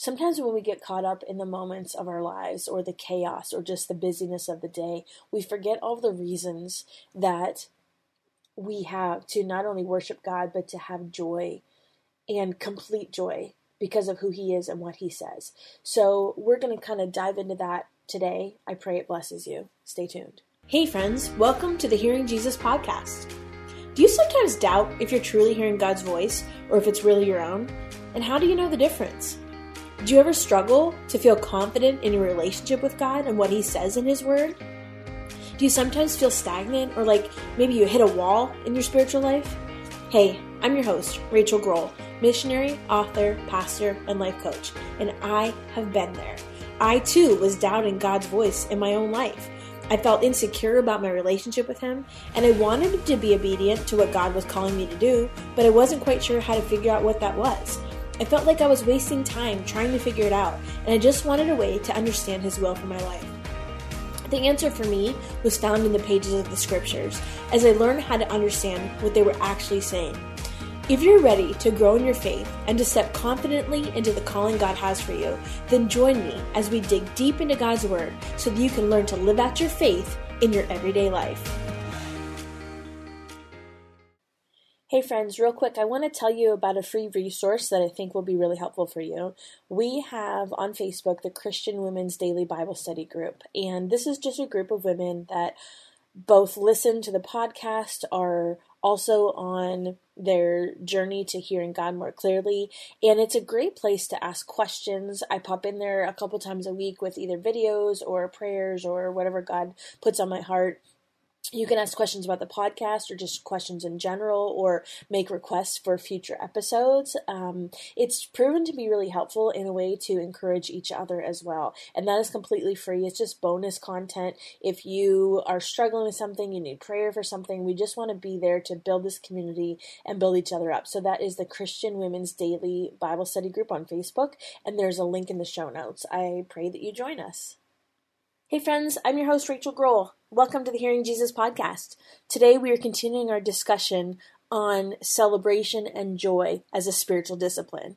Sometimes when we get caught up in the moments of our lives or the chaos or just the busyness of the day, we forget all the reasons that we have to not only worship God, but to have joy and complete joy because of who He is and what He says. So, we're going to kind of dive into that today. I pray it blesses you. Stay tuned. Hey, friends, welcome to the Hearing Jesus podcast. Do you sometimes doubt if you're truly hearing God's voice or if it's really your own? And how do you know the difference? Do you ever struggle to feel confident in your relationship with God and what He says in His Word? Do you sometimes feel stagnant or like maybe you hit a wall in your spiritual life? Hey, I'm your host, Rachael Groll, missionary, author, pastor, and life coach, and I have been there. I too was doubting God's voice in my own life. I felt insecure about my relationship with Him, and I wanted to be obedient to what God was calling me to do, but I wasn't quite sure how to figure out what that was. I felt like I was wasting time trying to figure it out, and I just wanted a way to understand His will for my life. The answer for me was found in the pages of the scriptures as I learned how to understand what they were actually saying. If you're ready to grow in your faith and to step confidently into the calling God has for you, then join me as we dig deep into God's Word so that you can learn to live out your faith in your everyday life. Hey friends, real quick, I want to tell you about a free resource that I think will be really helpful for you. We have on Facebook the Christian Women's Daily Bible Study Group, and this is just a group of women that both listen to the podcast, are also on their journey to hearing God more clearly, and it's a great place to ask questions. I pop in there a couple times a week with either videos or prayers or whatever God puts on my heart you can ask questions about the podcast or just questions in general or make requests for future episodes. Um, it's proven to be really helpful in a way to encourage each other as well. And that is completely free. It's just bonus content. If you are struggling with something, you need prayer for something, we just want to be there to build this community and build each other up. So that is the Christian Women's Daily Bible Study Group on Facebook. And there's a link in the show notes. I pray that you join us. Hey friends, I'm your host Rachael Groll. Welcome to the Hearing Jesus podcast. Today we are continuing our discussion on celebration and joy as a spiritual discipline.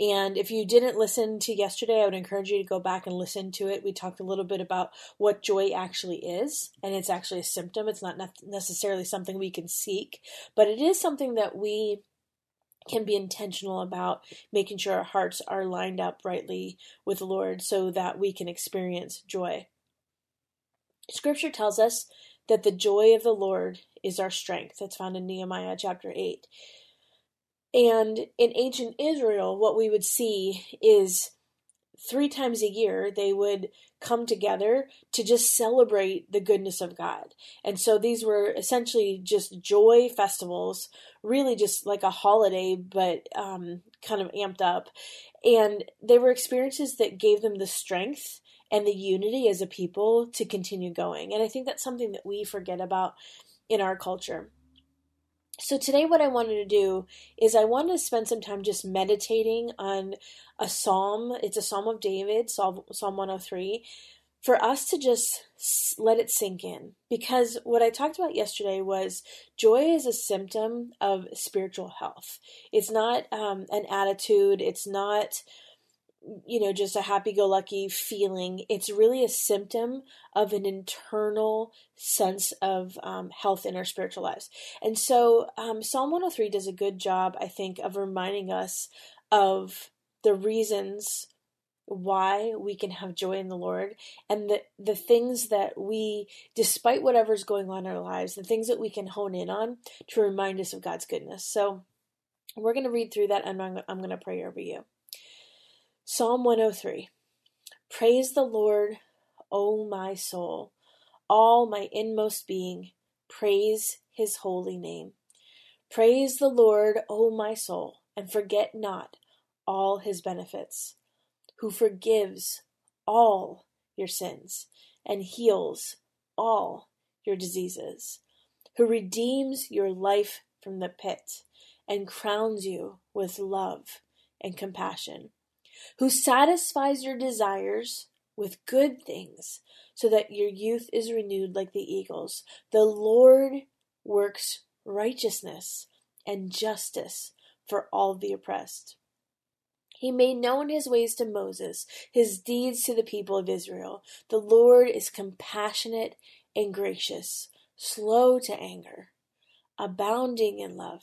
And if you didn't listen to yesterday, I would encourage you to go back and listen to it. We talked a little bit about what joy actually is, and it's actually a symptom. It's not necessarily something we can seek, but it is something that we can be intentional about making sure our hearts are lined up rightly with the Lord so that we can experience joy. Scripture tells us that the joy of the Lord is our strength. That's found in Nehemiah chapter 8. And in ancient Israel, what we would see is three times a year they would come together to just celebrate the goodness of God. And so these were essentially just joy festivals, really just like a holiday, but um, kind of amped up. And they were experiences that gave them the strength and the unity as a people to continue going. And I think that's something that we forget about in our culture. So today what I wanted to do is I wanted to spend some time just meditating on a psalm. It's a psalm of David, Psalm, psalm 103, for us to just let it sink in. Because what I talked about yesterday was joy is a symptom of spiritual health. It's not um, an attitude. It's not you know, just a happy go lucky feeling. It's really a symptom of an internal sense of um, health in our spiritual lives. And so um, Psalm 103 does a good job, I think, of reminding us of the reasons why we can have joy in the Lord and the the things that we despite whatever's going on in our lives the things that we can hone in on to remind us of God's goodness. So we're going to read through that and I'm, I'm going to pray over you. Psalm 103 Praise the Lord, O my soul, all my inmost being, praise his holy name. Praise the Lord, O my soul, and forget not all his benefits, who forgives all your sins and heals all your diseases, who redeems your life from the pit and crowns you with love and compassion who satisfies your desires with good things, so that your youth is renewed like the eagles. The Lord works righteousness and justice for all the oppressed, He made known his ways to Moses, his deeds to the people of Israel. The Lord is compassionate and gracious, slow to anger, abounding in love.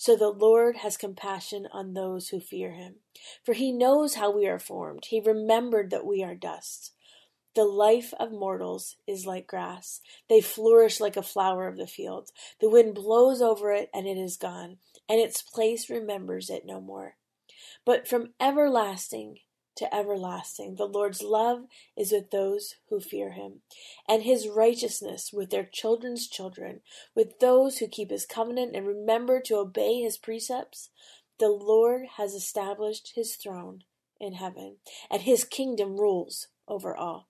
so the Lord has compassion on those who fear him. For he knows how we are formed, he remembered that we are dust. The life of mortals is like grass. They flourish like a flower of the field. The wind blows over it, and it is gone, and its place remembers it no more. But from everlasting to everlasting, the Lord's love is with those who fear him, and his righteousness with their children's children, with those who keep his covenant and remember to obey his precepts. The Lord has established his throne in heaven, and his kingdom rules over all.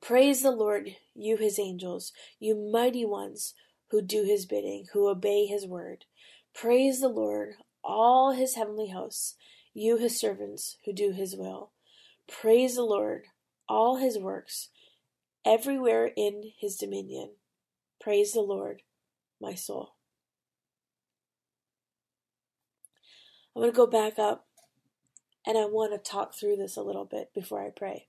Praise the Lord, you his angels, you mighty ones who do his bidding, who obey his word. Praise the Lord, all his heavenly hosts, you his servants who do his will. Praise the Lord, all his works, everywhere in his dominion. Praise the Lord, my soul. I'm going to go back up and I want to talk through this a little bit before I pray.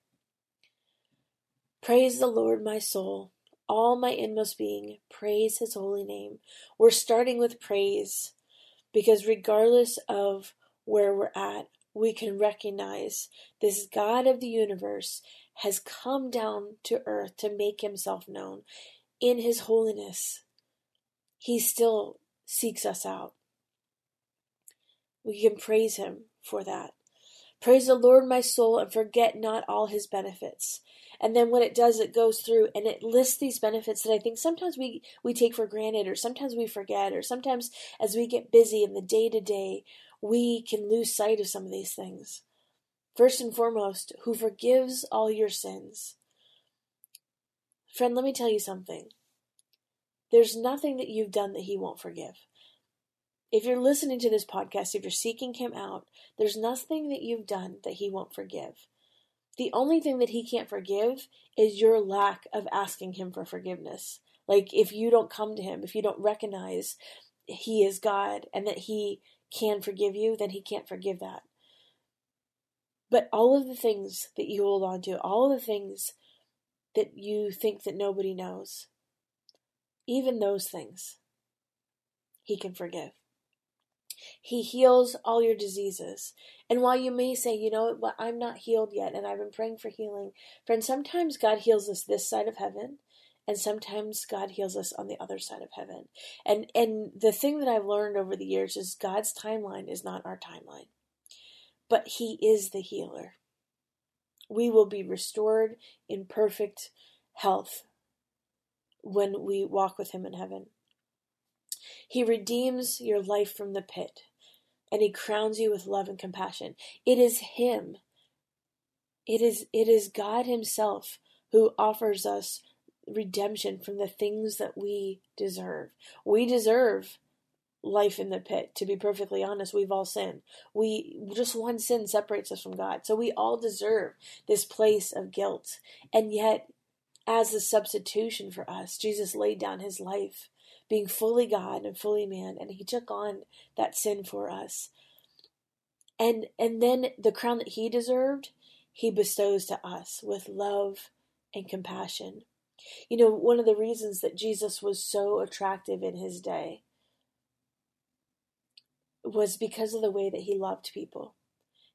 Praise the Lord, my soul, all my inmost being. Praise his holy name. We're starting with praise because regardless of where we're at, we can recognize this God of the universe has come down to earth to make himself known in his holiness. He still seeks us out. We can praise him for that. Praise the Lord, my soul, and forget not all his benefits. And then when it does, it goes through and it lists these benefits that I think sometimes we, we take for granted, or sometimes we forget, or sometimes as we get busy in the day to day, we can lose sight of some of these things. First and foremost, who forgives all your sins. Friend, let me tell you something. There's nothing that you've done that he won't forgive. If you're listening to this podcast, if you're seeking him out, there's nothing that you've done that he won't forgive. The only thing that he can't forgive is your lack of asking him for forgiveness. Like if you don't come to him, if you don't recognize he is God and that he can forgive you, then he can't forgive that. But all of the things that you hold on to, all of the things that you think that nobody knows, even those things, he can forgive. He heals all your diseases. And while you may say, you know what, I'm not healed yet, and I've been praying for healing, friend, sometimes God heals us this side of heaven, and sometimes God heals us on the other side of heaven. And and the thing that I've learned over the years is God's timeline is not our timeline. But he is the healer. We will be restored in perfect health when we walk with him in heaven. He redeems your life from the pit and he crowns you with love and compassion. It is him. It is it is God himself who offers us redemption from the things that we deserve. We deserve life in the pit. To be perfectly honest, we've all sinned. We just one sin separates us from God. So we all deserve this place of guilt. And yet, as a substitution for us, Jesus laid down his life, being fully God and fully man, and he took on that sin for us. And and then the crown that he deserved, he bestows to us with love and compassion. You know, one of the reasons that Jesus was so attractive in his day was because of the way that he loved people.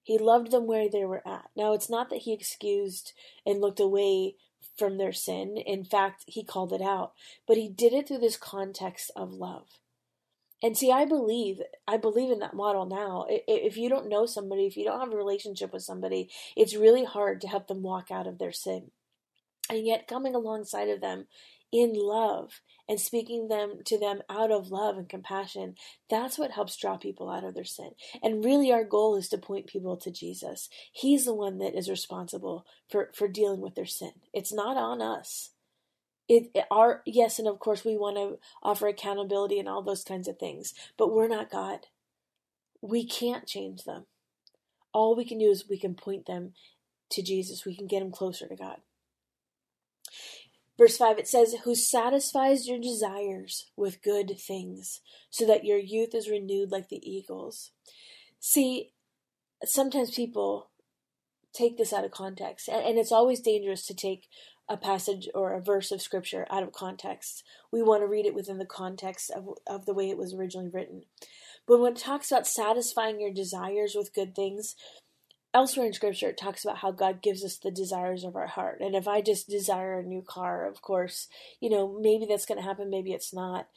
He loved them where they were at. Now, it's not that he excused and looked away from their sin. In fact, he called it out. But he did it through this context of love. And see, I believe, I believe in that model now. If you don't know somebody, if you don't have a relationship with somebody, it's really hard to help them walk out of their sin and yet coming alongside of them in love and speaking them to them out of love and compassion that's what helps draw people out of their sin. And really our goal is to point people to jesus. He's the one that is responsible for for dealing with their sin. It's not on us. It, it our yes and of course we want to offer accountability and all those kinds of things but we're not god. We can't change them. All we can do is we can point them to jesus. We can get them closer to god Verse 5 it says, Who satisfies your desires with good things, so that your youth is renewed like the eagles. See, sometimes people take this out of context, and it's always dangerous to take a passage or a verse of scripture out of context. We want to read it within the context of, of the way it was originally written. But when it talks about satisfying your desires with good things, elsewhere in scripture it talks about how god gives us the desires of our heart. And if i just desire a new car of course you know maybe that's going to happen maybe it's not.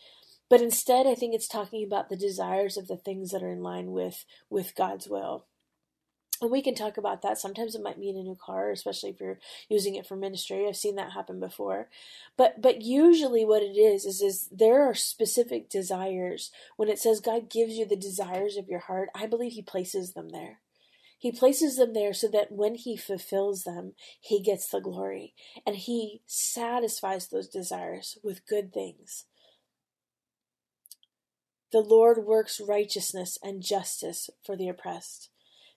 But instead i think it's talking about the desires of the things that are in line with with god's will. And we can talk about that. Sometimes it might mean a new car especially if you're using it for ministry. I've seen that happen before. But but usually what it is is is there are specific desires. When it says god gives you the desires of your heart i believe he places them there he places them there so that when he fulfills them, he gets the glory and he satisfies those desires with good things. The Lord works righteousness and justice for the oppressed.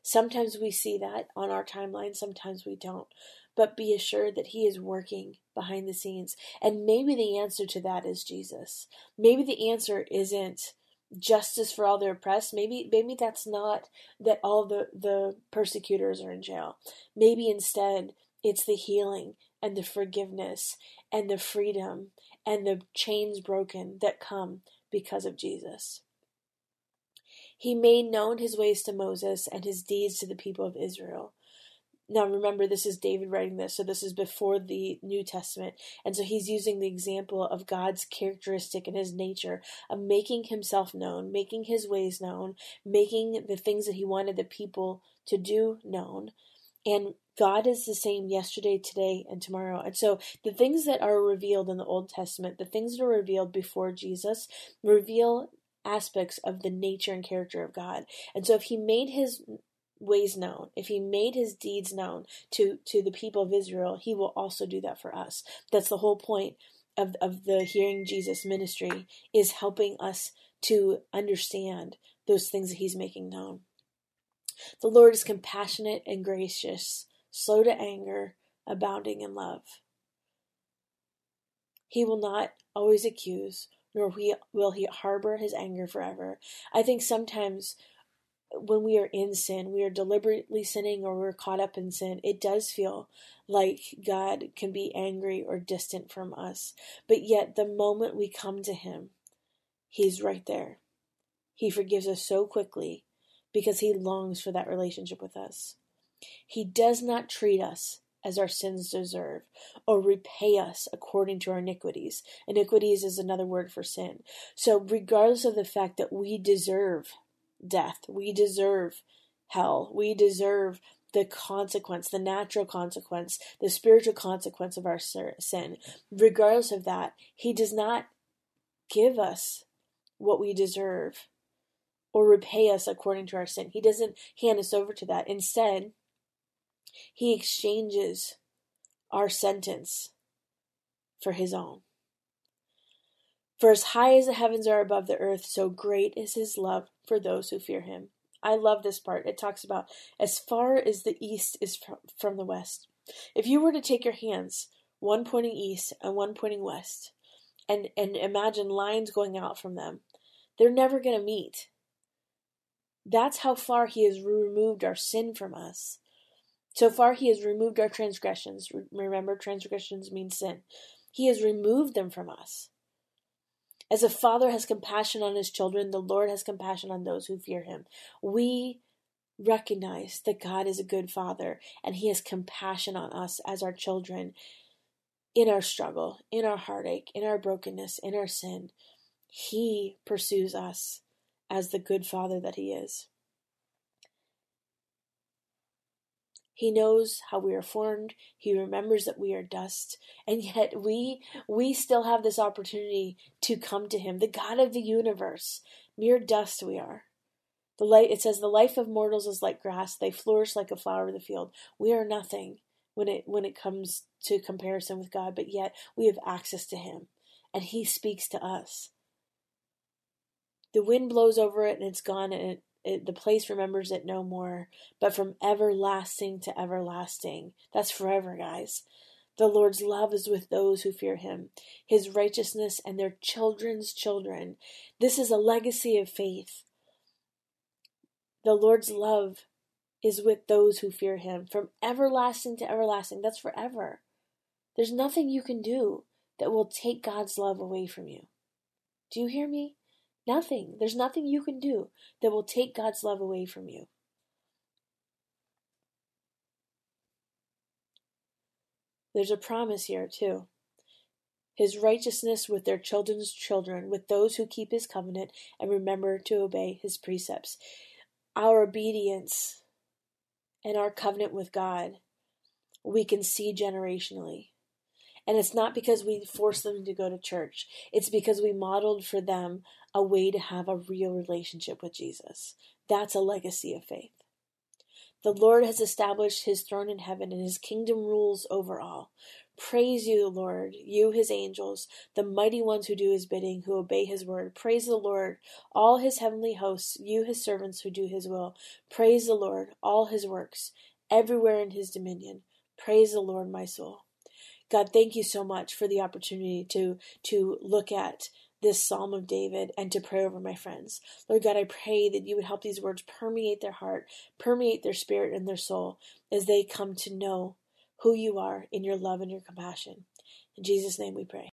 Sometimes we see that on our timeline, sometimes we don't. But be assured that He is working behind the scenes. And maybe the answer to that is Jesus. Maybe the answer isn't justice for all the oppressed maybe maybe that's not that all the the persecutors are in jail. Maybe instead it's the healing and the forgiveness and the freedom and the chains broken that come because of Jesus. He made known his ways to Moses and his deeds to the people of Israel now, remember, this is David writing this, so this is before the New Testament. And so he's using the example of God's characteristic and his nature of making himself known, making his ways known, making the things that he wanted the people to do known. And God is the same yesterday, today, and tomorrow. And so the things that are revealed in the Old Testament, the things that are revealed before Jesus, reveal aspects of the nature and character of God. And so if he made his ways known, if he made his deeds known to, to the people of Israel, he will also do that for us. That's the whole point of, of the hearing Jesus ministry is helping us to understand those things that he's making known. The Lord is compassionate and gracious, slow to anger, abounding in love. He will not always accuse, nor will he harbor his anger forever. I think sometimes when we are in sin, we are deliberately sinning or we're caught up in sin, it does feel like God can be angry or distant from us. But yet, the moment we come to Him, He's right there. He forgives us so quickly because He longs for that relationship with us. He does not treat us as our sins deserve, or repay us according to our iniquities. Iniquities is another word for sin. So, regardless of the fact that we deserve death. We deserve hell. We deserve the consequence, the natural consequence, the spiritual consequence of our sin. Regardless of that, He does not give us what we deserve or repay us according to our sin. He doesn't hand us over to that. Instead, He exchanges our sentence for His own. For as high as the heavens are above the earth, so great is his love for those who fear him. I love this part. It talks about as far as the east is from the west. If you were to take your hands, one pointing east and one pointing west, and, and imagine lines going out from them, they're never going to meet. That's how far he has removed our sin from us. So far, he has removed our transgressions. Remember, transgressions mean sin. He has removed them from us. As a father has compassion on his children, the Lord has compassion on those who fear him. We recognize that God is a good father and he has compassion on us as our children in our struggle, in our heartache, in our brokenness, in our sin. He pursues us as the good father that he is. He knows how we are formed. He remembers that we are dust. And yet we we still have this opportunity to come to him, the God of the universe. Mere dust we are. The light it says the life of mortals is like grass, they flourish like a flower of the field. We are nothing when it when it comes to comparison with God, but yet we have access to him and he speaks to us. The wind blows over it and it's gone and it it, the place remembers it no more, but from everlasting to everlasting. That's forever, guys. The Lord's love is with those who fear him, his righteousness and their children's children. This is a legacy of faith. The Lord's love is with those who fear him from everlasting to everlasting. That's forever. There's nothing you can do that will take God's love away from you. Do you hear me? Nothing. There's nothing you can do that will take God's love away from you. There's a promise here, too. His righteousness with their children's children, with those who keep his covenant and remember to obey his precepts. Our obedience and our covenant with God, we can see generationally. And it's not because we forced them to go to church. It's because we modeled for them a way to have a real relationship with Jesus. That's a legacy of faith. The Lord has established his throne in heaven and his kingdom rules over all. Praise you, Lord, you his angels, the mighty ones who do his bidding, who obey his word. Praise the Lord, all his heavenly hosts, you his servants who do his will. Praise the Lord, all his works, everywhere in his dominion. Praise the Lord, my soul. God, thank you so much for the opportunity to to look at this Psalm of David and to pray over my friends. Lord God, I pray that you would help these words permeate their heart, permeate their spirit and their soul as they come to know who you are in your love and your compassion. In Jesus' name we pray.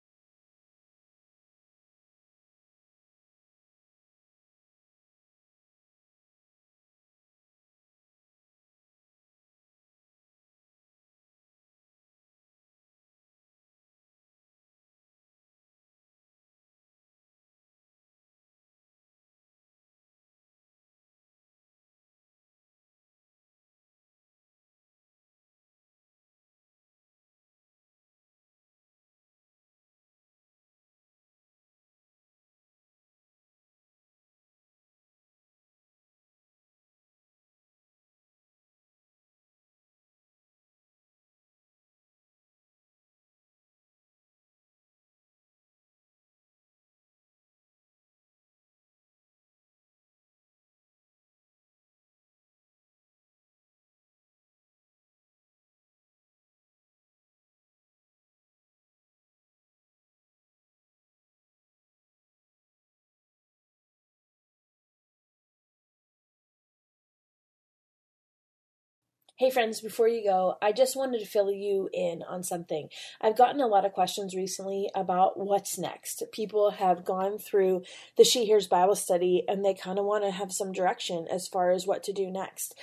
Hey, friends, before you go, I just wanted to fill you in on something. I've gotten a lot of questions recently about what's next. People have gone through the She Hears Bible study and they kind of want to have some direction as far as what to do next.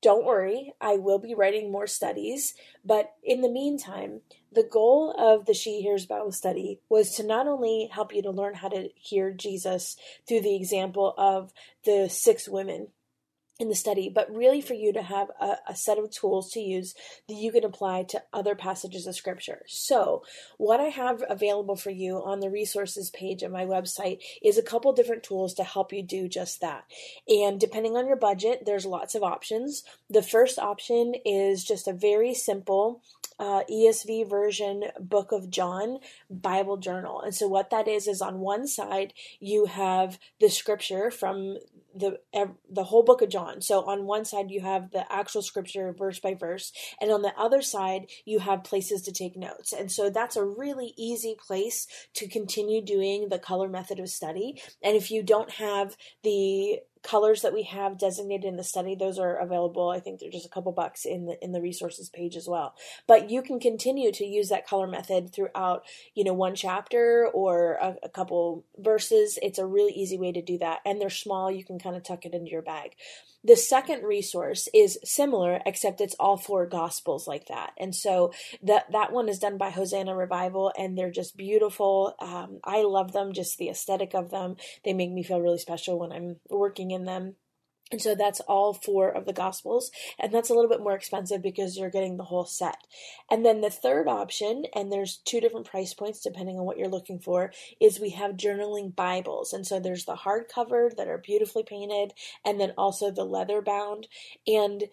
Don't worry, I will be writing more studies, but in the meantime, the goal of the She Hears Bible study was to not only help you to learn how to hear Jesus through the example of the six women in the study, but really for you to have a, a, set of tools to use that you can apply to other passages of scripture. So, what I have available for you on the resources page of my website is a couple different tools to help you do just that. And depending on your budget, there's lots of options. The first option is just a very simple uh, ESV version Book of John Bible journal. And so, what that is, is on one side, you have the scripture from the the whole book of John. So on one side you have the actual scripture verse by verse, and on the other side you have places to take notes. And so that's a really easy place to continue doing the color method of study. And if you don't have the colors that we have designated in the study those are available i think they're just a couple bucks in the in the resources page as well but you can continue to use that color method throughout you know one chapter or a, a couple verses it's a really easy way to do that and they're small you can kind of tuck it into your bag the second resource is similar, except it's all four gospels like that. And so that that one is done by Hosanna Revival, and they're just beautiful. Um, I love them, just the aesthetic of them. They make me feel really special when I'm working in them And so that's all four of the Gospels. And that's a little bit more expensive because you're getting the whole set. And then the third option, and there's two different price points depending on what you're looking for, is we have journaling Bibles. And so there's the hardcover that are beautifully painted, and then also the leather bound. And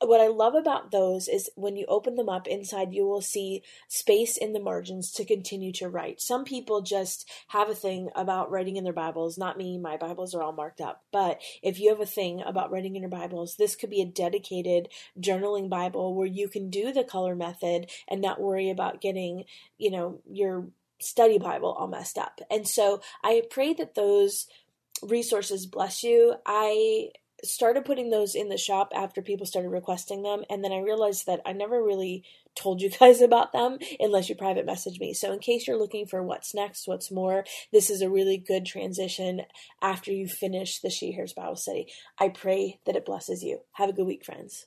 what I love about those is when you open them up inside, you will see space in the margins to continue to write. Some people just have a thing about writing in their Bibles. Not me, my Bibles are all marked up. But if you have a thing about writing in your Bibles, this could be a dedicated journaling Bible where you can do the color method and not worry about getting, you know, your study Bible all messed up. And so I pray that those resources bless you. I started putting those in the shop after people started requesting them and then i realized that i never really told you guys about them unless you private message me. So in case you're looking for what's next what's more this is a really good transition after you finish the she hears bible study. I pray that it blesses you. Have a good week friends